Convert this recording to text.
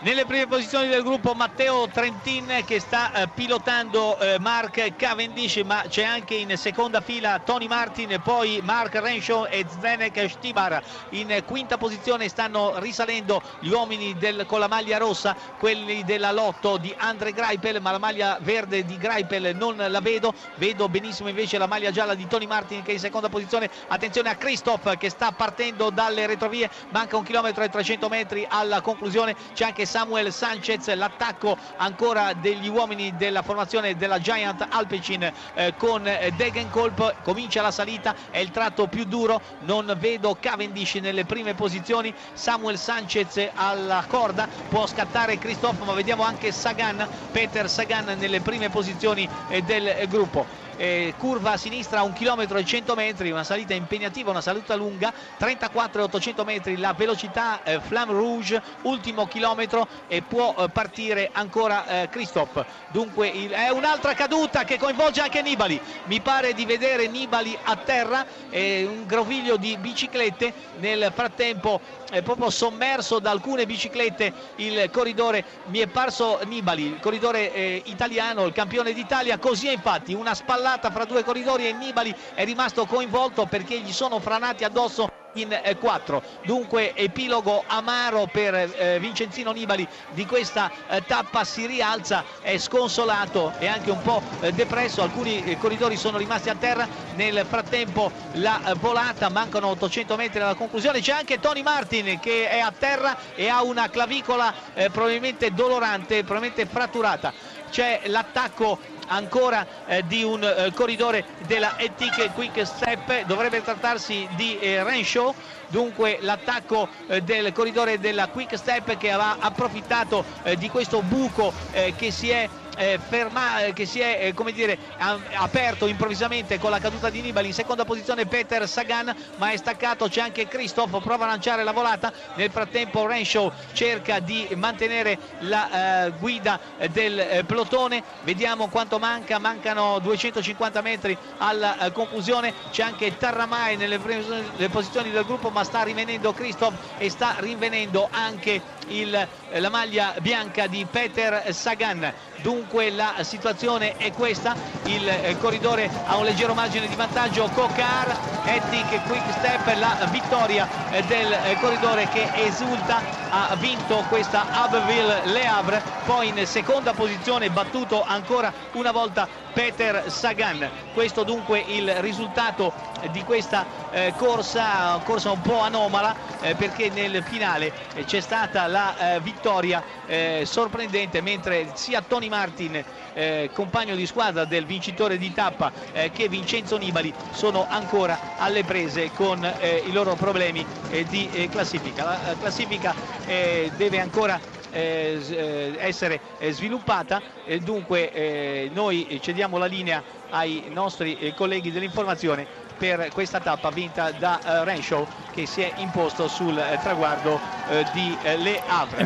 Nelle prime posizioni del gruppo Matteo Trentin che sta eh, pilotando eh, Mark Cavendish ma c'è anche in seconda fila Tony Martin poi Mark Renshaw e Zdenek Stibar in quinta posizione stanno risalendo gli uomini del, con la maglia rossa quelli della Lotto di Andre Greipel ma la maglia verde di Greipel non la vedo. Vedo benissimo invece la maglia gialla di Tony Martin che è in seconda posizione. Attenzione a Christoph che sta partendo dalle retrovie. Manca un chilometro e 300 metri alla conclusione. C'è anche Samuel Sanchez, l'attacco ancora degli uomini della formazione della Giant Alpecin eh, con eh, Degenkolb, comincia la salita, è il tratto più duro, non vedo Cavendish nelle prime posizioni, Samuel Sanchez alla corda, può scattare Christophe ma vediamo anche Sagan, Peter Sagan nelle prime posizioni eh, del gruppo eh, curva a sinistra a 1 km e 100 metri, una salita impegnativa, una salita lunga, 34 e 800 metri la velocità eh, Flamme Rouge, ultimo chilometro e può eh, partire ancora eh, Christophe. Dunque il, è un'altra caduta che coinvolge anche Nibali, mi pare di vedere Nibali a terra, un groviglio di biciclette, nel frattempo proprio sommerso da alcune biciclette il corridore, mi è parso Nibali, il corridore eh, italiano, il campione d'Italia, così è infatti una spallata fra due corridori e Nibali è rimasto coinvolto perché gli sono franati addosso in 4 eh, dunque epilogo amaro per eh, Vincenzino Nibali di questa eh, tappa si rialza è sconsolato e anche un po' eh, depresso. Alcuni eh, corridori sono rimasti a terra. Nel frattempo la eh, volata mancano 800 metri alla conclusione. C'è anche Tony Martin che è a terra e ha una clavicola probabilmente dolorante probabilmente fratturata. C'è l'attacco ancora eh, di un eh, corridore della Ethic Quick Step. Dovrebbe trattarsi di eh, Renshaw. Dunque l'attacco eh, del corridore della Quick Step che aveva approfittato eh, di questo buco eh, che si è eh, ferma, che si è eh, come dire, aperto improvvisamente con la caduta di Nibali. In seconda posizione Peter Sagan ma è staccato c'è anche Christoph prova a lanciare la volata. Nel frattempo Renshaw cerca di mantenere la eh, guida del eh, plotone vediamo quanto manca mancano 250 metri alla eh, conclusione. C'è anche Tarramai nelle, posizioni del gruppo ma sta rivenendo Christoph e sta rinvenendo anche il, eh, la maglia bianca di Peter Sagan dunque la situazione è questa il eh, corridore ha un leggero margine di vantaggio. Cocar, Ethic Quick Step la vittoria eh, del corridore che esulta ha vinto questa Abbeville Le Havre poi in seconda posizione battuto ancora una volta Peter Sagan. Questo dunque il risultato di questa eh, corsa corsa un po' anomala eh, perché nel finale c'è stata la eh, vittoria eh, sorprendente mentre sia Tony Martin eh, compagno di squadra del vincitore di tappa eh, che Vincenzo Nibali sono ancora alle prese con i loro problemi di classifica la classifica deve ancora eh, eh, essere eh, sviluppata e dunque noi cediamo la linea ai nostri colleghi dell'informazione per questa tappa vinta da Renshaw che si è imposto sul traguardo di Le Havre.